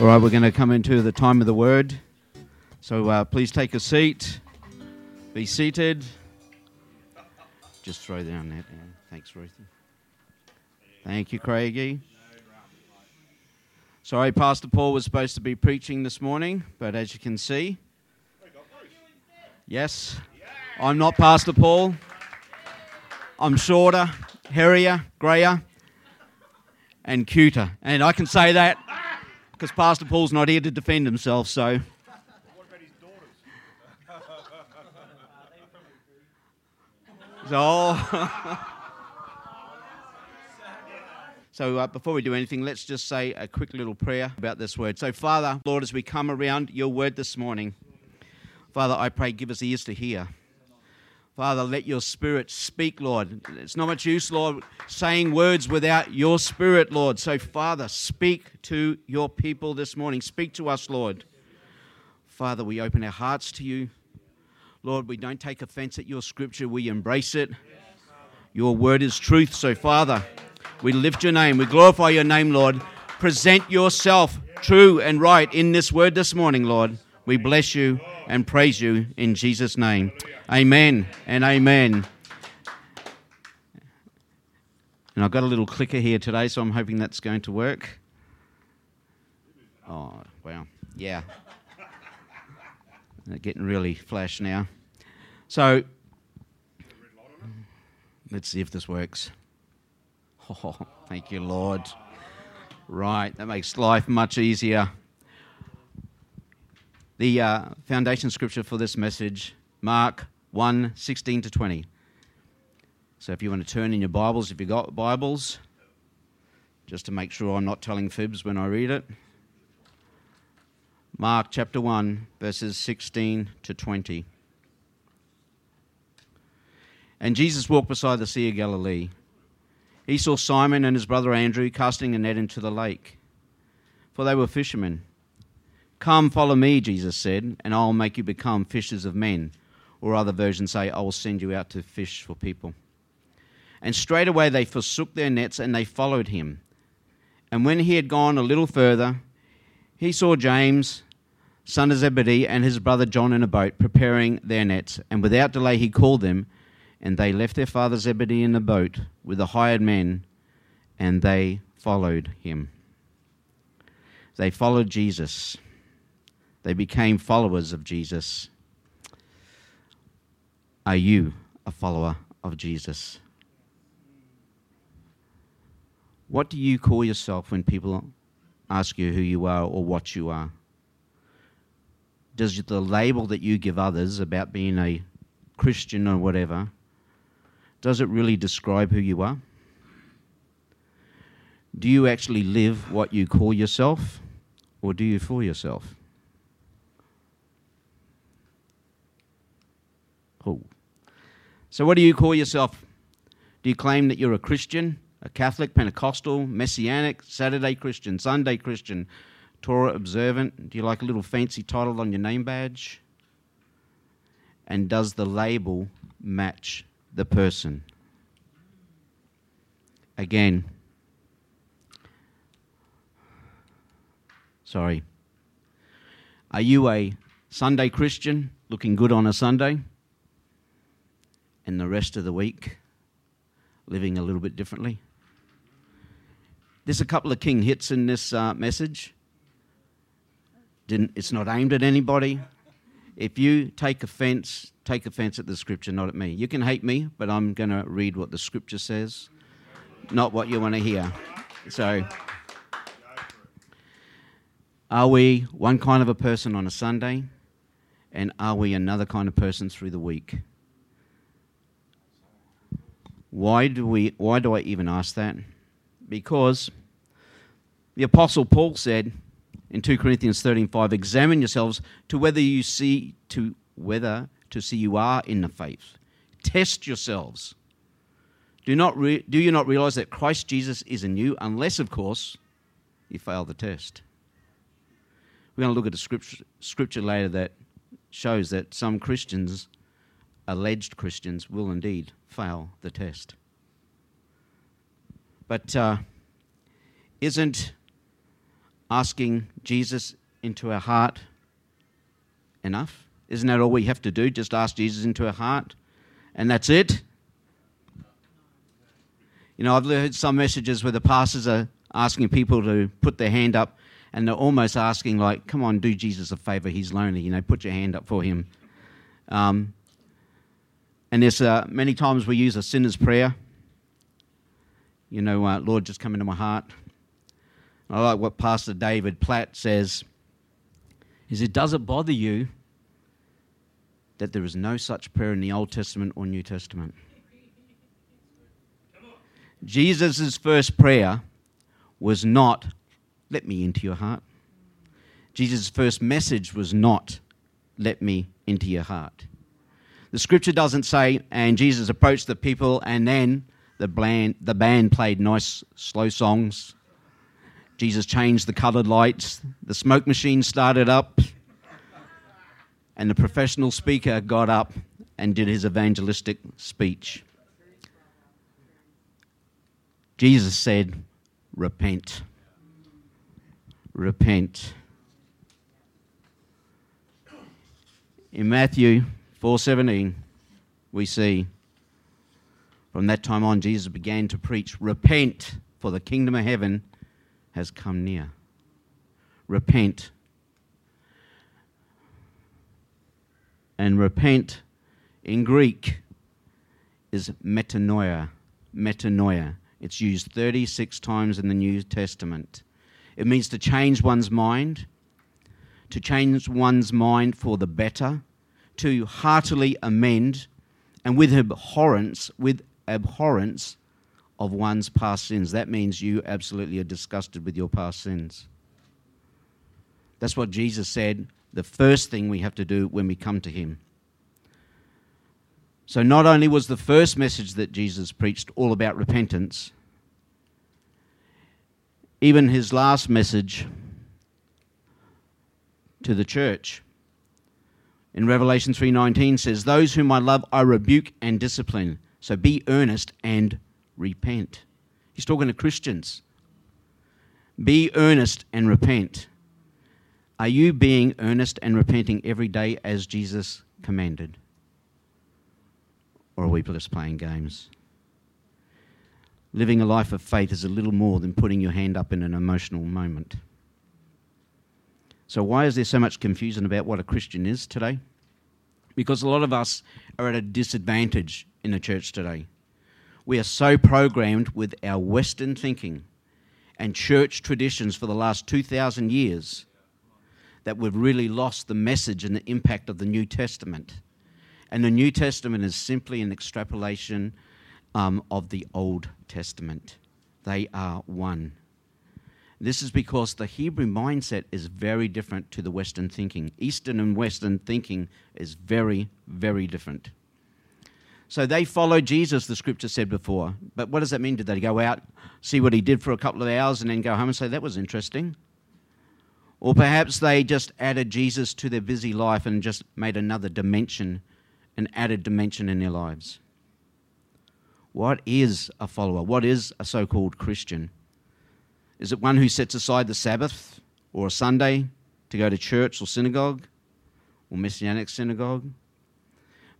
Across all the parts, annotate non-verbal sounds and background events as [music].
All right, we're going to come into the time of the word. So uh, please take a seat. Be seated. Just throw down that. Yeah. Thanks, Ruthie. Thank you, Craigie. Sorry, Pastor Paul was supposed to be preaching this morning, but as you can see, yes, I'm not Pastor Paul. I'm shorter, hairier, grayer, and cuter. And I can say that because Pastor Paul's not here to defend himself, so. [laughs] So, [laughs] so uh, before we do anything, let's just say a quick little prayer about this word. So, Father, Lord, as we come around your word this morning, Father, I pray, give us ears to hear. Father, let your spirit speak, Lord. It's not much use, Lord, saying words without your spirit, Lord. So, Father, speak to your people this morning. Speak to us, Lord. Father, we open our hearts to you. Lord, we don't take offense at your scripture, we embrace it. Your word is truth. So, Father, we lift your name, we glorify your name, Lord. Present yourself true and right in this word this morning, Lord. We bless you and praise you in Jesus' name. Amen and amen. And I've got a little clicker here today, so I'm hoping that's going to work. Oh, wow. Yeah. They're getting really flash now. So, let's see if this works. Oh, [laughs] thank you, Lord. Right, that makes life much easier. The uh, foundation scripture for this message, Mark 1 16 to 20. So if you want to turn in your Bibles, if you've got Bibles, just to make sure I'm not telling fibs when I read it. Mark chapter 1, verses 16 to 20. And Jesus walked beside the Sea of Galilee. He saw Simon and his brother Andrew casting a net into the lake, for they were fishermen. Come, follow me, Jesus said, and I'll make you become fishers of men. Or other versions say, I will send you out to fish for people. And straightway they forsook their nets and they followed him. And when he had gone a little further, he saw James, son of Zebedee, and his brother John in a boat preparing their nets. And without delay he called them, and they left their father Zebedee in the boat with the hired men, and they followed him. They followed Jesus. They became followers of Jesus. Are you a follower of Jesus? What do you call yourself when people ask you who you are or what you are? Does the label that you give others about being a Christian or whatever, does it really describe who you are? Do you actually live what you call yourself or do you fool yourself? Oh. So, what do you call yourself? Do you claim that you're a Christian, a Catholic, Pentecostal, Messianic, Saturday Christian, Sunday Christian, Torah observant? Do you like a little fancy title on your name badge? And does the label match the person? Again, sorry. Are you a Sunday Christian looking good on a Sunday? And the rest of the week living a little bit differently. There's a couple of king hits in this uh, message. Didn't, it's not aimed at anybody. If you take offense, take offense at the scripture, not at me. You can hate me, but I'm going to read what the scripture says, not what you want to hear. So, are we one kind of a person on a Sunday, and are we another kind of person through the week? Why do we why do I even ask that? Because the apostle Paul said, in 2 Corinthians 13:5, examine yourselves to whether you see to whether to see you are in the faith. Test yourselves. Do not re- do you not realize that Christ Jesus is in you unless of course you fail the test. We're going to look at a scripture, scripture later that shows that some Christians, alleged Christians, will indeed fail the test. But uh, isn't asking Jesus into our heart enough? Isn't that all we have to do? Just ask Jesus into our heart and that's it? You know, I've heard some messages where the pastors are asking people to put their hand up and they're almost asking, like, come on, do Jesus a favor. He's lonely. You know, put your hand up for him. Um, and there's uh, many times we use a sinner's prayer. You know, uh, Lord, just come into my heart. I like what Pastor David Platt says. Is it does it bother you that there is no such prayer in the Old Testament or New Testament? Jesus' first prayer was not, let me into your heart. Jesus' first message was not, let me into your heart. The scripture doesn't say, and Jesus approached the people, and then the, bland, the band played nice, slow songs. Jesus changed the colored lights, the smoke machine started up, and the professional speaker got up and did his evangelistic speech. Jesus said, Repent. Repent. In Matthew 4:17 we see from that time on Jesus began to preach repent for the kingdom of heaven has come near repent. And repent in Greek is metanoia metanoia. It's used 36 times in the New Testament. It means to change one's mind, to change one's mind for the better, to heartily amend, and with abhorrence, with abhorrence of one's past sins. That means you absolutely are disgusted with your past sins. That's what Jesus said the first thing we have to do when we come to Him. So, not only was the first message that Jesus preached all about repentance, even his last message to the church in Revelation 3:19 says, "Those whom I love I rebuke and discipline. So be earnest and repent." He's talking to Christians. Be earnest and repent. Are you being earnest and repenting every day as Jesus commanded? Or are we just playing games? Living a life of faith is a little more than putting your hand up in an emotional moment. So, why is there so much confusion about what a Christian is today? Because a lot of us are at a disadvantage in the church today. We are so programmed with our Western thinking and church traditions for the last 2,000 years that we've really lost the message and the impact of the New Testament. And the New Testament is simply an extrapolation um, of the Old Testament. They are one. This is because the Hebrew mindset is very different to the Western thinking. Eastern and Western thinking is very, very different. So they followed Jesus, the scripture said before. But what does that mean? Did they go out, see what he did for a couple of hours, and then go home and say, that was interesting? Or perhaps they just added Jesus to their busy life and just made another dimension, an added dimension in their lives. What is a follower? What is a so called Christian? Is it one who sets aside the Sabbath or a Sunday to go to church or synagogue or messianic synagogue?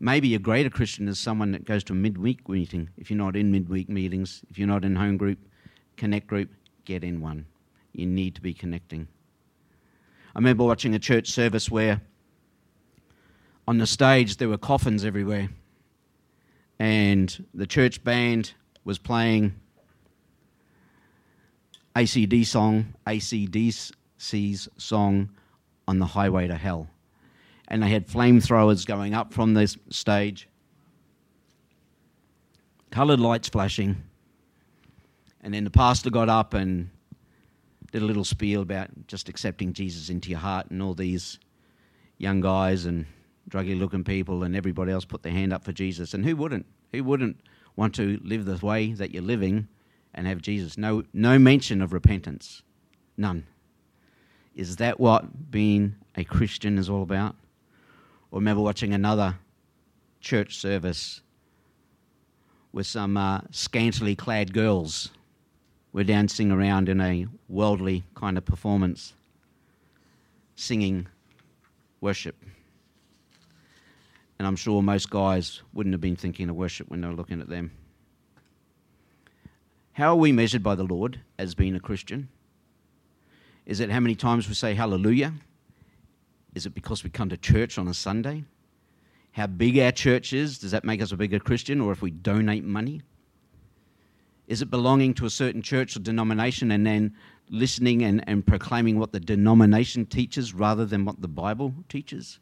Maybe a greater Christian is someone that goes to a midweek meeting. If you're not in midweek meetings, if you're not in home group, connect group, get in one. You need to be connecting. I remember watching a church service where on the stage there were coffins everywhere and the church band was playing ACD song, AC/DC's song on the highway to hell. And they had flamethrowers going up from this stage, coloured lights flashing. And then the pastor got up and did a little spiel about just accepting Jesus into your heart, and all these young guys and druggy looking people and everybody else put their hand up for Jesus. And who wouldn't? Who wouldn't want to live the way that you're living and have Jesus? No, no mention of repentance. None. Is that what being a Christian is all about? Or remember watching another church service with some uh, scantily clad girls were dancing around in a worldly kind of performance, singing worship. And I'm sure most guys wouldn't have been thinking of worship when they were looking at them. How are we measured by the Lord as being a Christian? Is it how many times we say hallelujah? Is it because we come to church on a Sunday? How big our church is, does that make us a bigger Christian? Or if we donate money? Is it belonging to a certain church or denomination and then listening and, and proclaiming what the denomination teaches rather than what the Bible teaches?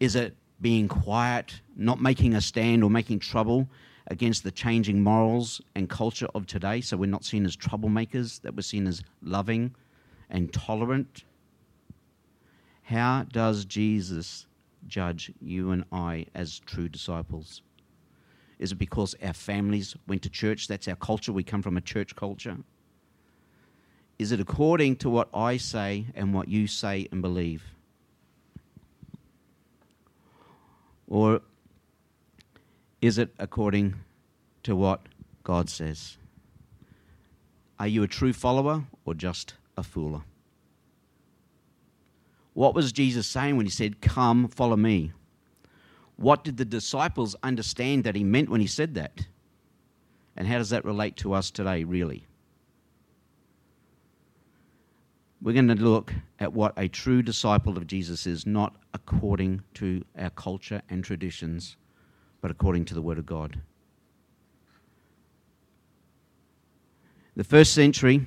Is it being quiet, not making a stand or making trouble against the changing morals and culture of today so we're not seen as troublemakers, that we're seen as loving and tolerant? How does Jesus judge you and I as true disciples? Is it because our families went to church? That's our culture. We come from a church culture. Is it according to what I say and what you say and believe? Or is it according to what God says? Are you a true follower or just a fooler? What was Jesus saying when he said, Come, follow me? What did the disciples understand that he meant when he said that? And how does that relate to us today, really? We're going to look at what a true disciple of Jesus is, not according to our culture and traditions, but according to the Word of God. The first century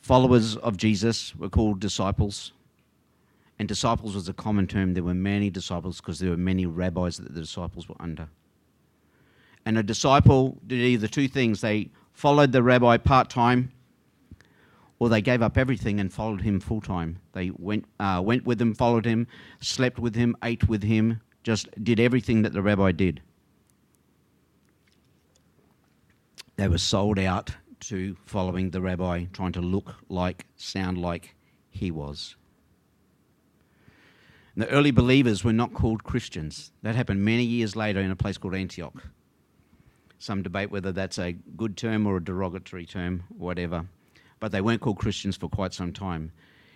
followers of Jesus were called disciples. And disciples was a common term. There were many disciples because there were many rabbis that the disciples were under. And a disciple did either two things they followed the rabbi part time, or they gave up everything and followed him full time. They went, uh, went with him, followed him, slept with him, ate with him, just did everything that the rabbi did. They were sold out to following the rabbi, trying to look like, sound like he was. And the early believers were not called Christians. That happened many years later in a place called Antioch. Some debate whether that's a good term or a derogatory term, whatever. But they weren't called Christians for quite some time.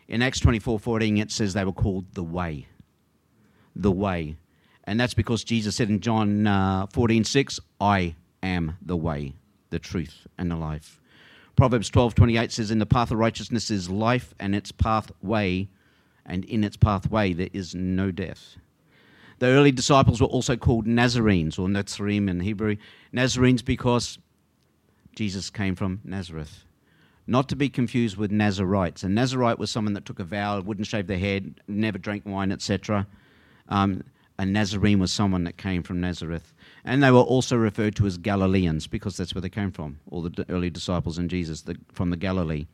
In Acts 24:14 it says they were called the way. The way. And that's because Jesus said in John 14:6, uh, "I am the way, the truth, and the life." Proverbs 12:28 says in the path of righteousness is life and its pathway and in its pathway there is no death. The early disciples were also called Nazarenes, or Nazarene in Hebrew. Nazarenes because Jesus came from Nazareth. Not to be confused with Nazarites. A Nazarite was someone that took a vow, wouldn't shave their head, never drank wine, etc. Um, a Nazarene was someone that came from Nazareth. And they were also referred to as Galileans because that's where they came from, all the early disciples and Jesus the, from the Galilee.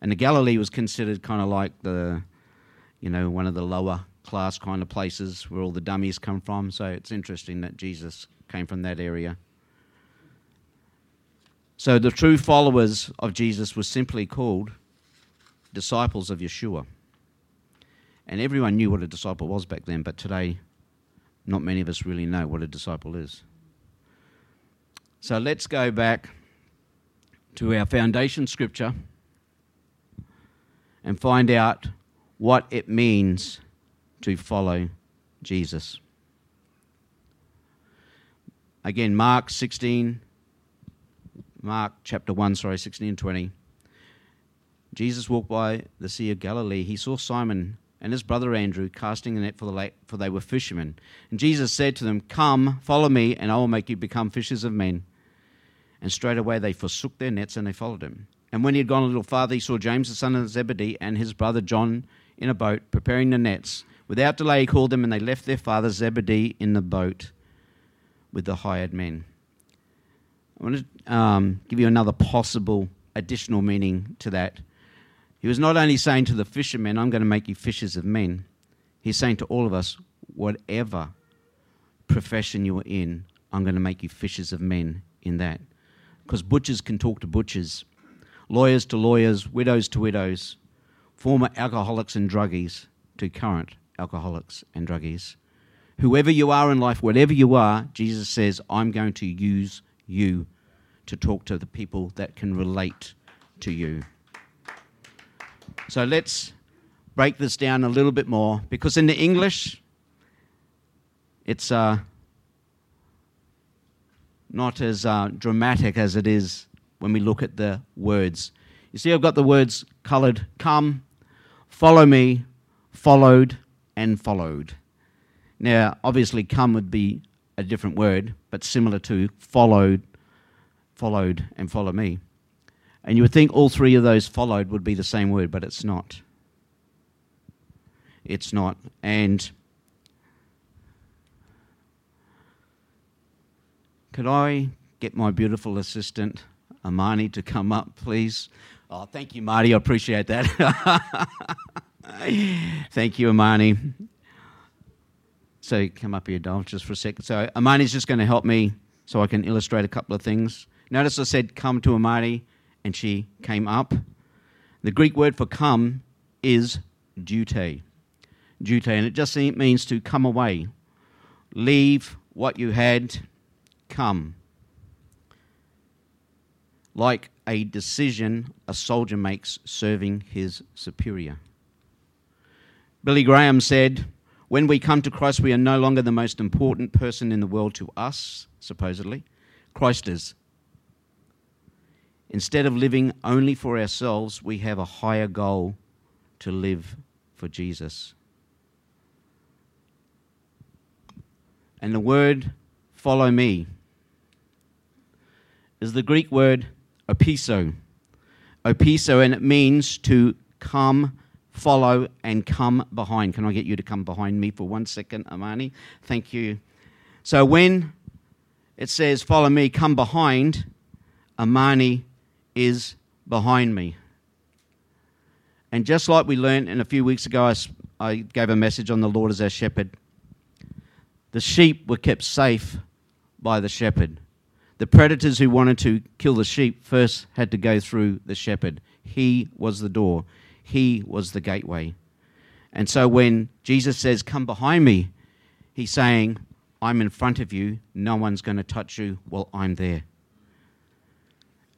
And the Galilee was considered kind of like the you know, one of the lower class kind of places where all the dummies come from. So it's interesting that Jesus came from that area. So the true followers of Jesus were simply called disciples of Yeshua. And everyone knew what a disciple was back then, but today, not many of us really know what a disciple is. So let's go back to our foundation scripture and find out what it means to follow Jesus. Again, Mark 16, Mark chapter 1, sorry, 16 and 20. Jesus walked by the Sea of Galilee. He saw Simon and his brother Andrew casting a net for the lake, for they were fishermen. And Jesus said to them, Come, follow me, and I will make you become fishers of men. And straightway they forsook their nets and they followed him. And when he had gone a little farther, he saw James the son of Zebedee and his brother John in a boat, preparing the nets. Without delay, he called them, and they left their father Zebedee in the boat with the hired men. I want to um, give you another possible additional meaning to that. He was not only saying to the fishermen, I'm going to make you fishers of men, he's saying to all of us, whatever profession you're in, I'm going to make you fishers of men in that. Because butchers can talk to butchers, lawyers to lawyers, widows to widows, former alcoholics and druggies to current alcoholics and druggies. Whoever you are in life, whatever you are, Jesus says, I'm going to use you to talk to the people that can relate to you. So let's break this down a little bit more because in the English, it's uh, not as uh, dramatic as it is when we look at the words. You see, I've got the words coloured come, follow me, followed, and followed. Now, obviously, come would be a different word, but similar to followed, followed, and follow me. And you would think all three of those followed would be the same word, but it's not. It's not. And could I get my beautiful assistant, Amani, to come up, please? Oh, thank you, Marty. I appreciate that. [laughs] thank you, Amani. So come up here, Dol, just for a second. So Amani's just going to help me so I can illustrate a couple of things. Notice I said come to Amani, and she came up. The Greek word for come is deute. Deute, and it just means to come away, leave what you had, come. Like a decision a soldier makes serving his superior. Billy Graham said, when we come to Christ, we are no longer the most important person in the world to us, supposedly. Christ is. Instead of living only for ourselves, we have a higher goal to live for Jesus. And the word follow me is the Greek word opiso. Opiso, and it means to come follow, and come behind. Can I get you to come behind me for one second, Amani? Thank you. So when it says, Follow me, come behind, Amani is behind me. And just like we learned in a few weeks ago, I, I gave a message on the Lord as our shepherd. The sheep were kept safe by the shepherd. The predators who wanted to kill the sheep first had to go through the shepherd. He was the door. He was the gateway. And so when Jesus says, Come behind me, he's saying, I'm in front of you. No one's going to touch you while I'm there.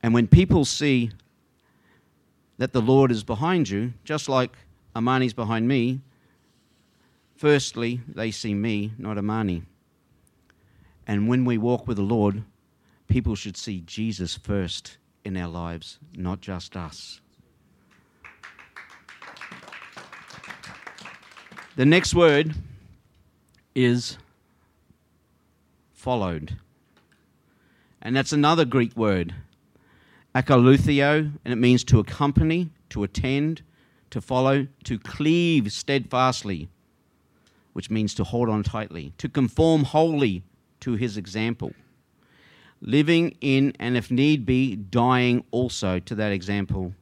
And when people see that the Lord is behind you, just like Amani's behind me, firstly, they see me, not Amani. And when we walk with the Lord, people should see Jesus first in our lives, not just us. The next word is followed. And that's another Greek word, akoloutheo, and it means to accompany, to attend, to follow, to cleave steadfastly, which means to hold on tightly, to conform wholly to his example, living in, and if need be, dying also to that example,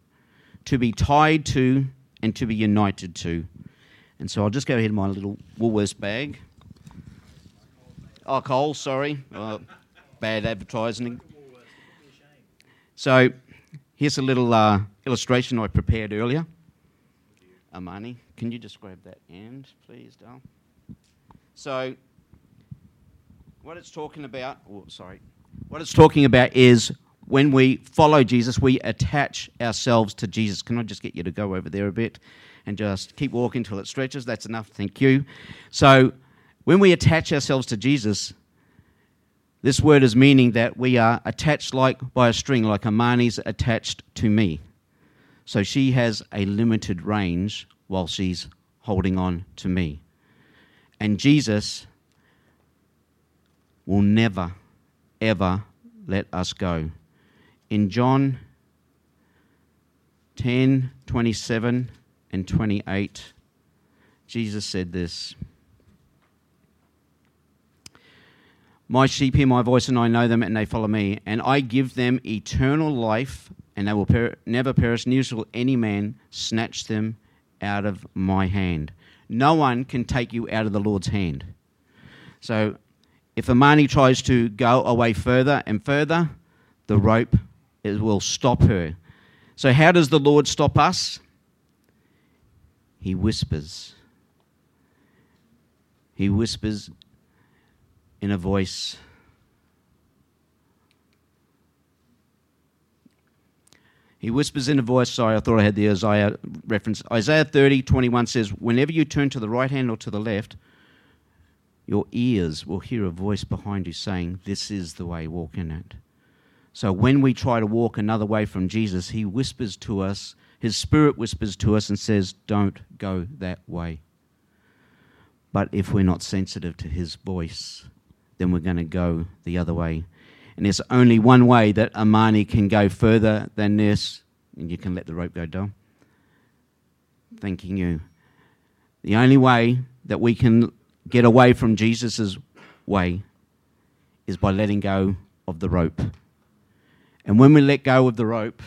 to be tied to and to be united to. And so I'll just go ahead in my little Woolworths bag. Oh, Coles, sorry. Uh, bad advertising. So here's a little uh, illustration I prepared earlier. Amani, can you just grab that end, please, Dal? So what it's talking about, oh, sorry, what it's talking about is when we follow Jesus, we attach ourselves to Jesus. Can I just get you to go over there a bit? and just keep walking till it stretches. That's enough. Thank you. So, when we attach ourselves to Jesus, this word is meaning that we are attached like by a string, like Amani's attached to me. So she has a limited range while she's holding on to me. And Jesus will never, ever let us go. In John 10 27, and 28, Jesus said this My sheep hear my voice, and I know them, and they follow me. And I give them eternal life, and they will per- never perish, neither shall any man snatch them out of my hand. No one can take you out of the Lord's hand. So if Amani tries to go away further and further, the rope will stop her. So, how does the Lord stop us? He whispers. He whispers in a voice. He whispers in a voice. Sorry, I thought I had the Isaiah reference. Isaiah 30, 21 says, Whenever you turn to the right hand or to the left, your ears will hear a voice behind you saying, This is the way, walk in it. So when we try to walk another way from Jesus, he whispers to us, his spirit whispers to us and says, Don't go that way. But if we're not sensitive to his voice, then we're going to go the other way. And there's only one way that Amani can go further than this, and you can let the rope go down. Thanking you. The only way that we can get away from Jesus' way is by letting go of the rope. And when we let go of the rope,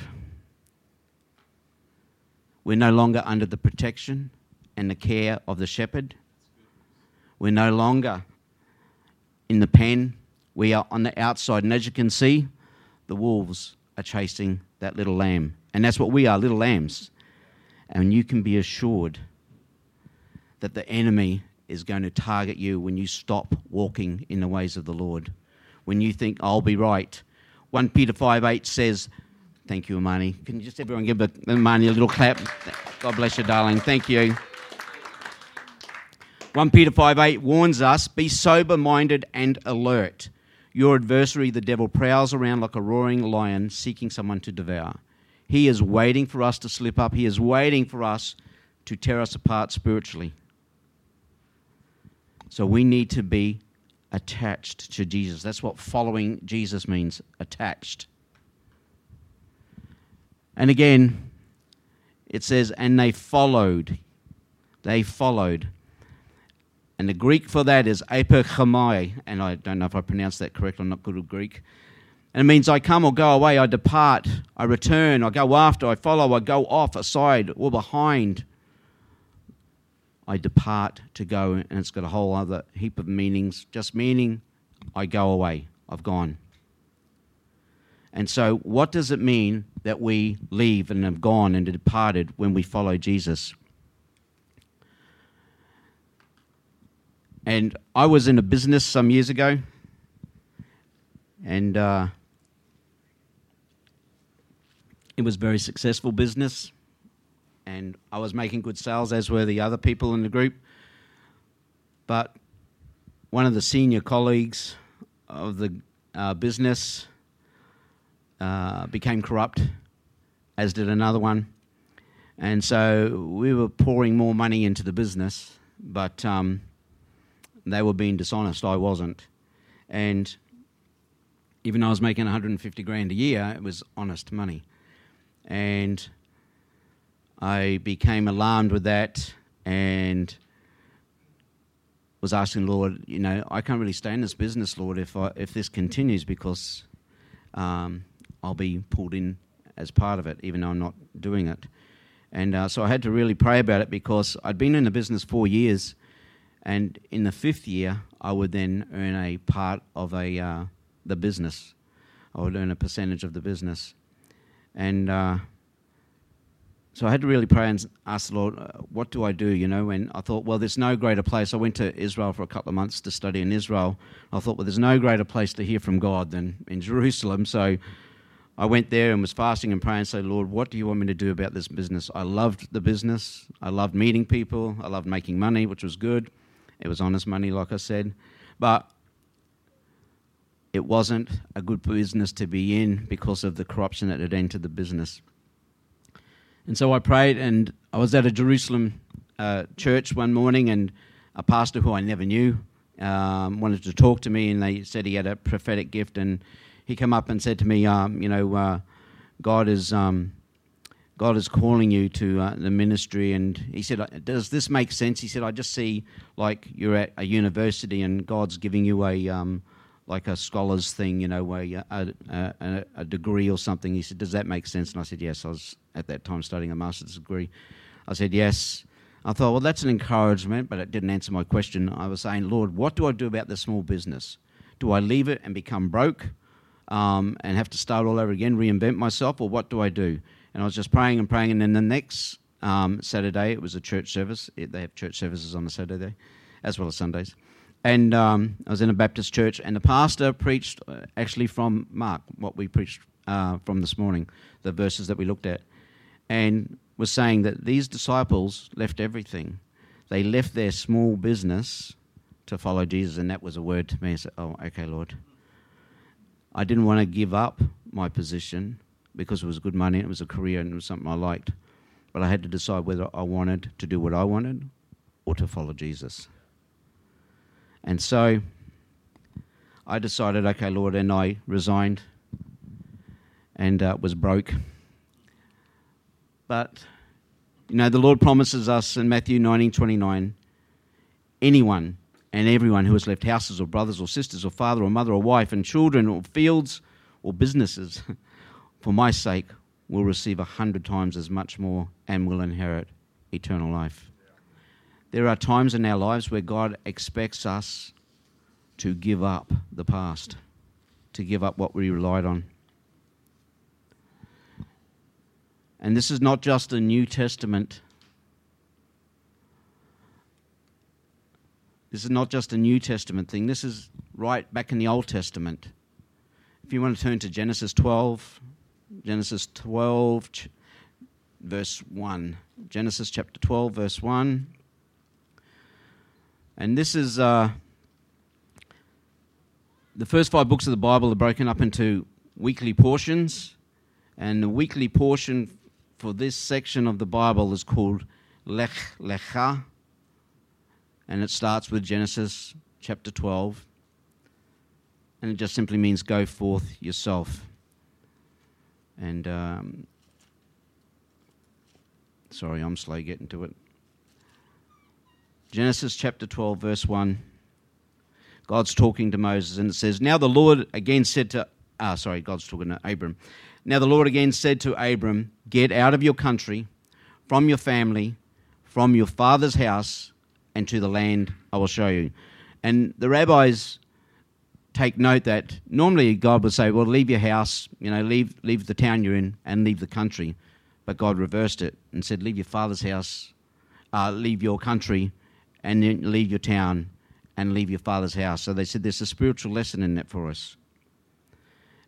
we're no longer under the protection and the care of the shepherd. We're no longer in the pen. We are on the outside. And as you can see, the wolves are chasing that little lamb. And that's what we are little lambs. And you can be assured that the enemy is going to target you when you stop walking in the ways of the Lord. When you think, I'll be right. 1 Peter 5 8 says, Thank you, Amani. Can you just everyone give Amani a little clap? God bless you, darling. Thank you. 1 Peter 5 8 warns us be sober minded and alert. Your adversary, the devil, prowls around like a roaring lion seeking someone to devour. He is waiting for us to slip up, he is waiting for us to tear us apart spiritually. So we need to be attached to Jesus. That's what following Jesus means attached. And again, it says, and they followed. They followed. And the Greek for that is aperchomai, and I don't know if I pronounced that correctly, I'm not good at Greek. And it means I come or go away, I depart, I return, I go after, I follow, I go off, aside, or behind. I depart to go, and it's got a whole other heap of meanings. Just meaning, I go away, I've gone. And so, what does it mean that we leave and have gone and departed when we follow Jesus? And I was in a business some years ago, and uh, it was a very successful business and I was making good sales, as were the other people in the group. But one of the senior colleagues of the uh, business uh, became corrupt, as did another one. And so we were pouring more money into the business, but um, they were being dishonest. I wasn't. And even though I was making 150 grand a year, it was honest money. And I became alarmed with that and was asking Lord, you know, I can't really stay in this business, Lord, if I, if this continues, because um, I'll be pulled in as part of it, even though I'm not doing it. And uh, so I had to really pray about it because I'd been in the business four years, and in the fifth year, I would then earn a part of a uh, the business. I would earn a percentage of the business, and uh, so I had to really pray and ask the Lord, uh, what do I do? You know, and I thought, well, there's no greater place. I went to Israel for a couple of months to study in Israel. I thought, well, there's no greater place to hear from God than in Jerusalem. So I went there and was fasting and praying said, Lord, what do you want me to do about this business? I loved the business. I loved meeting people. I loved making money, which was good. It was honest money, like I said. But it wasn't a good business to be in because of the corruption that had entered the business. And so I prayed, and I was at a Jerusalem uh, church one morning, and a pastor who I never knew um, wanted to talk to me, and they said he had a prophetic gift, and he came up and said to me, um, you know, uh, God is um, God is calling you to uh, the ministry, and he said, does this make sense? He said, I just see like you're at a university, and God's giving you a um, like a scholar's thing, you know, where you, a, a, a degree or something. He said, "Does that make sense?" And I said, "Yes." I was at that time studying a master's degree. I said, "Yes." I thought, well, that's an encouragement, but it didn't answer my question. I was saying, Lord, what do I do about the small business? Do I leave it and become broke um, and have to start all over again, reinvent myself, or what do I do? And I was just praying and praying, and then the next um, Saturday, it was a church service. It, they have church services on a Saturday, as well as Sundays. And um, I was in a Baptist church, and the pastor preached uh, actually from Mark, what we preached uh, from this morning, the verses that we looked at, and was saying that these disciples left everything. They left their small business to follow Jesus, and that was a word to me. I said, "Oh, okay, Lord." I didn't want to give up my position because it was good money, it was a career, and it was something I liked. But I had to decide whether I wanted to do what I wanted or to follow Jesus. And so I decided, okay, Lord, and I resigned and uh, was broke. But, you know, the Lord promises us in Matthew 19 29 anyone and everyone who has left houses or brothers or sisters or father or mother or wife and children or fields or businesses [laughs] for my sake will receive a hundred times as much more and will inherit eternal life. There are times in our lives where God expects us to give up the past, to give up what we relied on. And this is not just a New Testament This is not just a New Testament thing, this is right back in the Old Testament. If you want to turn to Genesis 12, Genesis 12, verse 1. Genesis chapter 12, verse 1. And this is uh, the first five books of the Bible are broken up into weekly portions. And the weekly portion for this section of the Bible is called Lech Lecha and it starts with Genesis chapter 12, and it just simply means go forth yourself. And um, sorry, I'm slow getting to it. Genesis chapter 12, verse 1. God's talking to Moses, and it says, Now the Lord again said to, ah, sorry, God's talking to Abram. Now the Lord again said to Abram, Get out of your country, from your family, from your father's house and to the land I will show you. And the rabbis take note that normally God would say, well, leave your house, you know, leave, leave the town you're in and leave the country. But God reversed it and said, leave your father's house, uh, leave your country, and then leave your town and leave your father's house. So they said there's a spiritual lesson in that for us.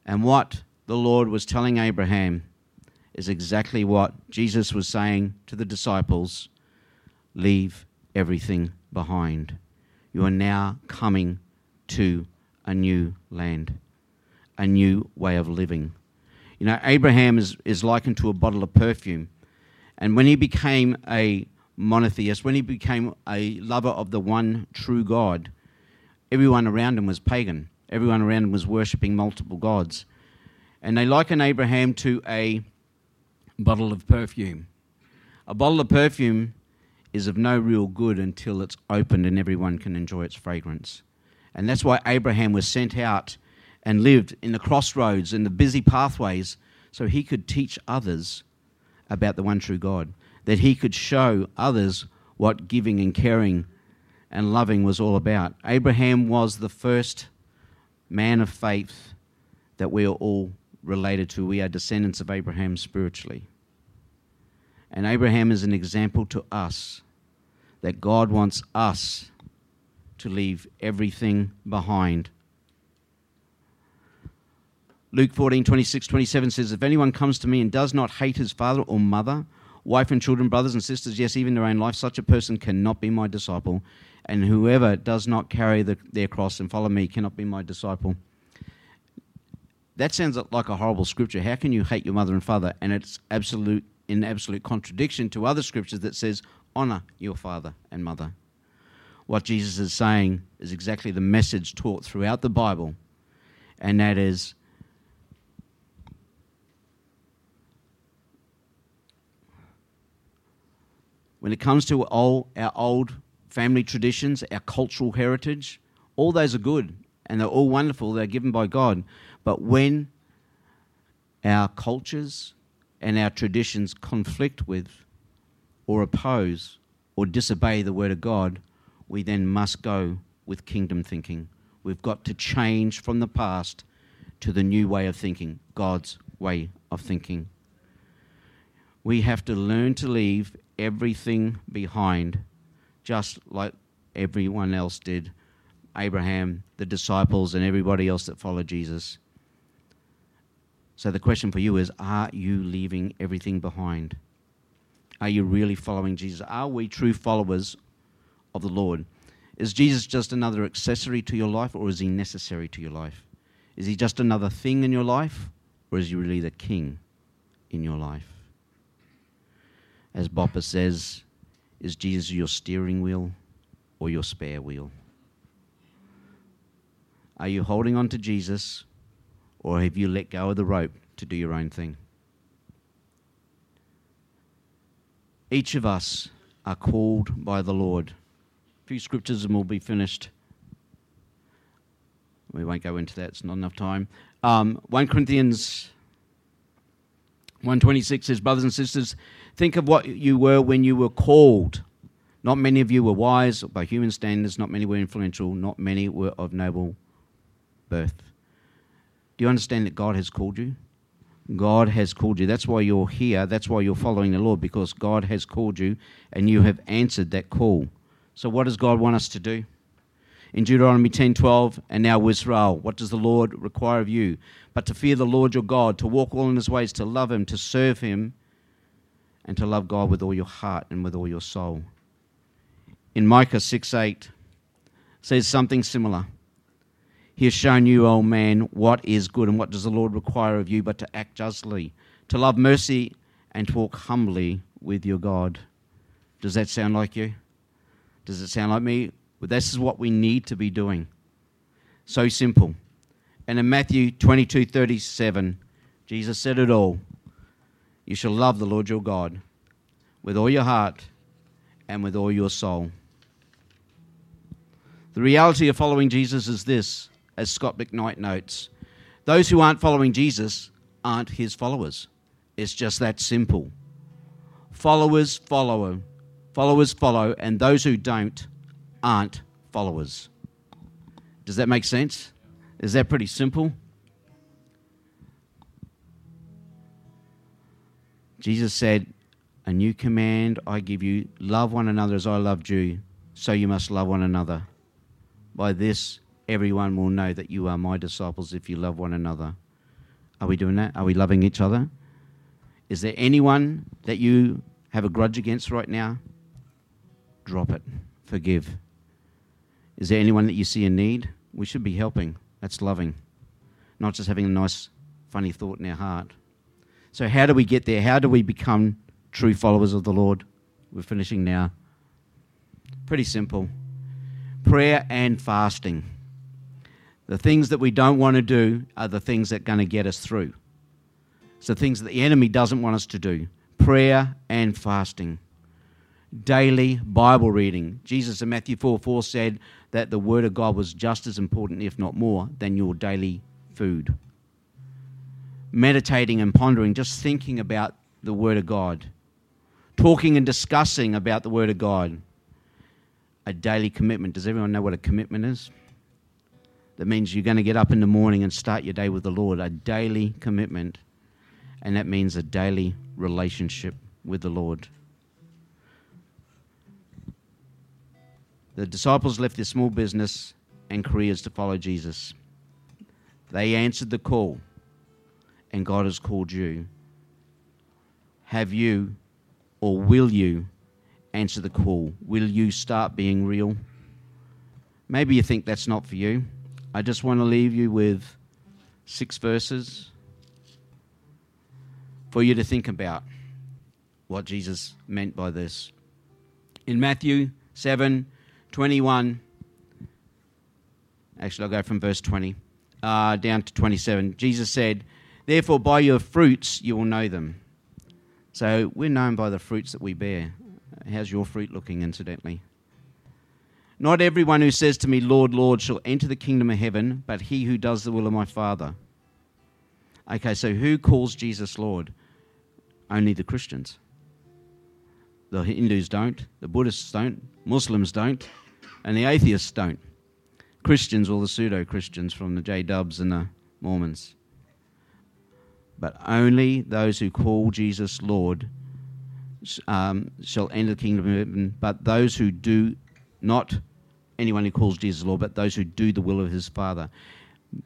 And what the Lord was telling Abraham is exactly what Jesus was saying to the disciples leave everything behind. You are now coming to a new land, a new way of living. You know, Abraham is, is likened to a bottle of perfume. And when he became a monotheist, when he became a lover of the one true God, everyone around him was pagan. Everyone around him was worshipping multiple gods. And they liken Abraham to a bottle of perfume. A bottle of perfume is of no real good until it's opened and everyone can enjoy its fragrance. And that's why Abraham was sent out and lived in the crossroads and the busy pathways so he could teach others about the one true God, that he could show others what giving and caring and loving was all about. Abraham was the first man of faith that we are all related to. We are descendants of Abraham spiritually. And Abraham is an example to us that God wants us to leave everything behind. Luke 14, 26, 27 says, If anyone comes to me and does not hate his father or mother, wife and children, brothers and sisters, yes, even their own life, such a person cannot be my disciple. And whoever does not carry the, their cross and follow me cannot be my disciple. That sounds like a horrible scripture. How can you hate your mother and father? And it's absolute in absolute contradiction to other scriptures that says, honor your father and mother. What Jesus is saying is exactly the message taught throughout the Bible, and that is when it comes to all our old family traditions, our cultural heritage, all those are good and they're all wonderful, they're given by God. But when our cultures and our traditions conflict with or oppose or disobey the Word of God, we then must go with kingdom thinking. We've got to change from the past to the new way of thinking, God's way of thinking. We have to learn to leave everything behind, just like everyone else did Abraham, the disciples, and everybody else that followed Jesus. So the question for you is Are you leaving everything behind? Are you really following Jesus? Are we true followers of the Lord? Is Jesus just another accessory to your life, or is he necessary to your life? Is he just another thing in your life, or is he really the king in your life? As Bopper says, is Jesus your steering wheel or your spare wheel? Are you holding on to Jesus, or have you let go of the rope to do your own thing? Each of us are called by the Lord. Few scriptures and we'll be finished. We won't go into that, it's not enough time. Um, 1 Corinthians 126 says, Brothers and sisters, think of what you were when you were called. Not many of you were wise by human standards, not many were influential, not many were of noble birth. Do you understand that God has called you? God has called you. That's why you're here. That's why you're following the Lord, because God has called you and you have answered that call. So, what does God want us to do? In Deuteronomy 10:12, and now Israel, what does the Lord require of you? But to fear the Lord your God, to walk all in his ways, to love him, to serve him, and to love God with all your heart and with all your soul. In Micah 6:8 says something similar. He has shown you, O man, what is good and what does the Lord require of you but to act justly, to love mercy, and to walk humbly with your God. Does that sound like you? Does it sound like me? Well, this is what we need to be doing. So simple. And in Matthew 22 37, Jesus said it all. You shall love the Lord your God with all your heart and with all your soul. The reality of following Jesus is this as Scot McKnight notes. Those who aren't following Jesus aren't his followers. It's just that simple. Followers follow, followers follow, and those who don't aren't followers. Does that make sense? Is that pretty simple? Jesus said, A new command I give you love one another as I loved you, so you must love one another. By this, everyone will know that you are my disciples if you love one another. Are we doing that? Are we loving each other? Is there anyone that you have a grudge against right now? Drop it. Forgive. Is there anyone that you see in need? We should be helping. That's loving. Not just having a nice, funny thought in our heart. So, how do we get there? How do we become true followers of the Lord? We're finishing now. Pretty simple prayer and fasting. The things that we don't want to do are the things that are going to get us through. The things that the enemy doesn't want us to do prayer and fasting. Daily Bible reading. Jesus in Matthew 4 4 said that the Word of God was just as important, if not more, than your daily food. Meditating and pondering, just thinking about the Word of God. Talking and discussing about the Word of God. A daily commitment. Does everyone know what a commitment is? That means you're going to get up in the morning and start your day with the Lord, a daily commitment. And that means a daily relationship with the Lord. The disciples left their small business and careers to follow Jesus. They answered the call, and God has called you. Have you or will you answer the call? Will you start being real? Maybe you think that's not for you. I just want to leave you with six verses for you to think about what Jesus meant by this. In Matthew 7 21, actually, I'll go from verse 20 uh, down to 27. Jesus said, Therefore, by your fruits you will know them. So we're known by the fruits that we bear. How's your fruit looking, incidentally? Not everyone who says to me, Lord, Lord, shall enter the kingdom of heaven, but he who does the will of my Father. Okay, so who calls Jesus Lord? Only the Christians. The Hindus don't, the Buddhists don't, Muslims don't, and the atheists don't. Christians, or the pseudo Christians from the J Dubs and the Mormons. But only those who call Jesus Lord um, shall enter the kingdom of heaven, but those who do not anyone who calls Jesus Lord, but those who do the will of his Father.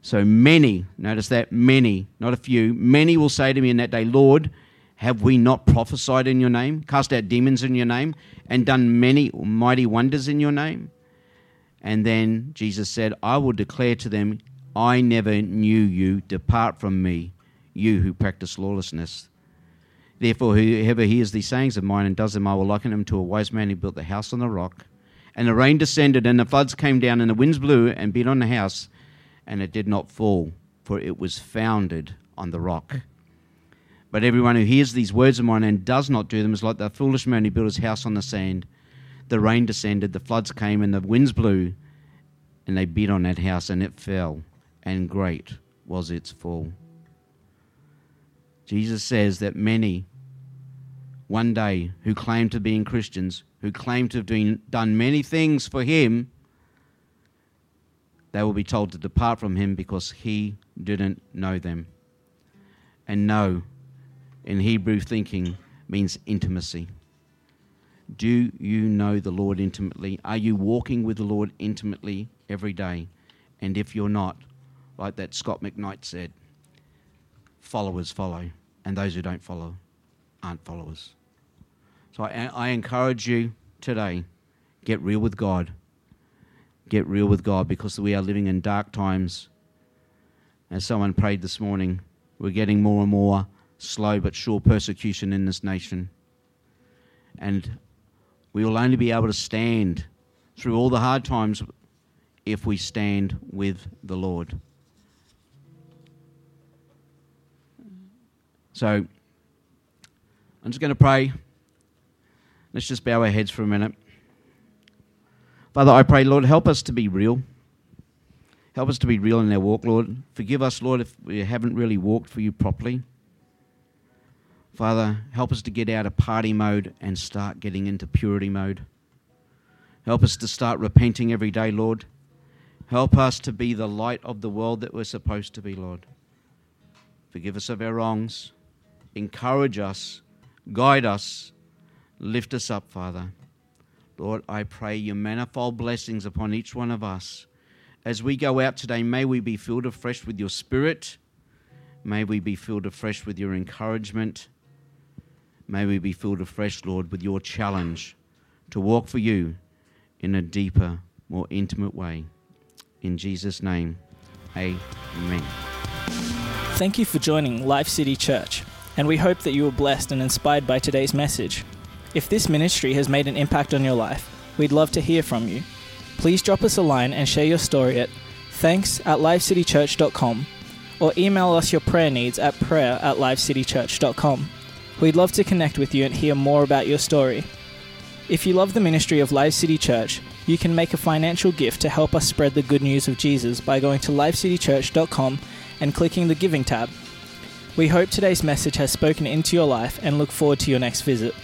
So many, notice that, many, not a few, many will say to me in that day, Lord, have we not prophesied in your name, cast out demons in your name, and done many mighty wonders in your name? And then Jesus said, I will declare to them, I never knew you. Depart from me, you who practice lawlessness. Therefore, whoever hears these sayings of mine and does them, I will liken him to a wise man who built the house on the rock. And the rain descended, and the floods came down, and the winds blew and beat on the house, and it did not fall, for it was founded on the rock. But everyone who hears these words of mine and does not do them is like the foolish man who built his house on the sand. The rain descended, the floods came, and the winds blew, and they beat on that house, and it fell, and great was its fall. Jesus says that many one day who claim to be in Christians, who claim to have done many things for him, they will be told to depart from him because he didn't know them. And know in Hebrew thinking means intimacy. Do you know the Lord intimately? Are you walking with the Lord intimately every day? And if you're not, like that Scot McKnight said, followers follow, and those who don't follow aren't followers. So I, I encourage you today get real with God. Get real with God because we are living in dark times. As someone prayed this morning, we're getting more and more slow but sure persecution in this nation. And we will only be able to stand through all the hard times if we stand with the Lord. So, I'm just going to pray. Let's just bow our heads for a minute. Father, I pray, Lord, help us to be real. Help us to be real in our walk, Lord. Forgive us, Lord, if we haven't really walked for you properly. Father, help us to get out of party mode and start getting into purity mode. Help us to start repenting every day, Lord. Help us to be the light of the world that we're supposed to be, Lord. Forgive us of our wrongs. Encourage us. Guide us. Lift us up, Father. Lord, I pray your manifold blessings upon each one of us. As we go out today, may we be filled afresh with your spirit. May we be filled afresh with your encouragement. May we be filled afresh, Lord, with your challenge to walk for you in a deeper, more intimate way. In Jesus' name, amen. Thank you for joining Life City Church, and we hope that you were blessed and inspired by today's message. If this ministry has made an impact on your life, we'd love to hear from you. Please drop us a line and share your story at thanks at lifecitychurch.com or email us your prayer needs at prayer at lifecitychurch.com. We'd love to connect with you and hear more about your story. If you love the ministry of Life City Church, you can make a financial gift to help us spread the good news of Jesus by going to lifecitychurch.com and clicking the Giving tab. We hope today's message has spoken into your life and look forward to your next visit.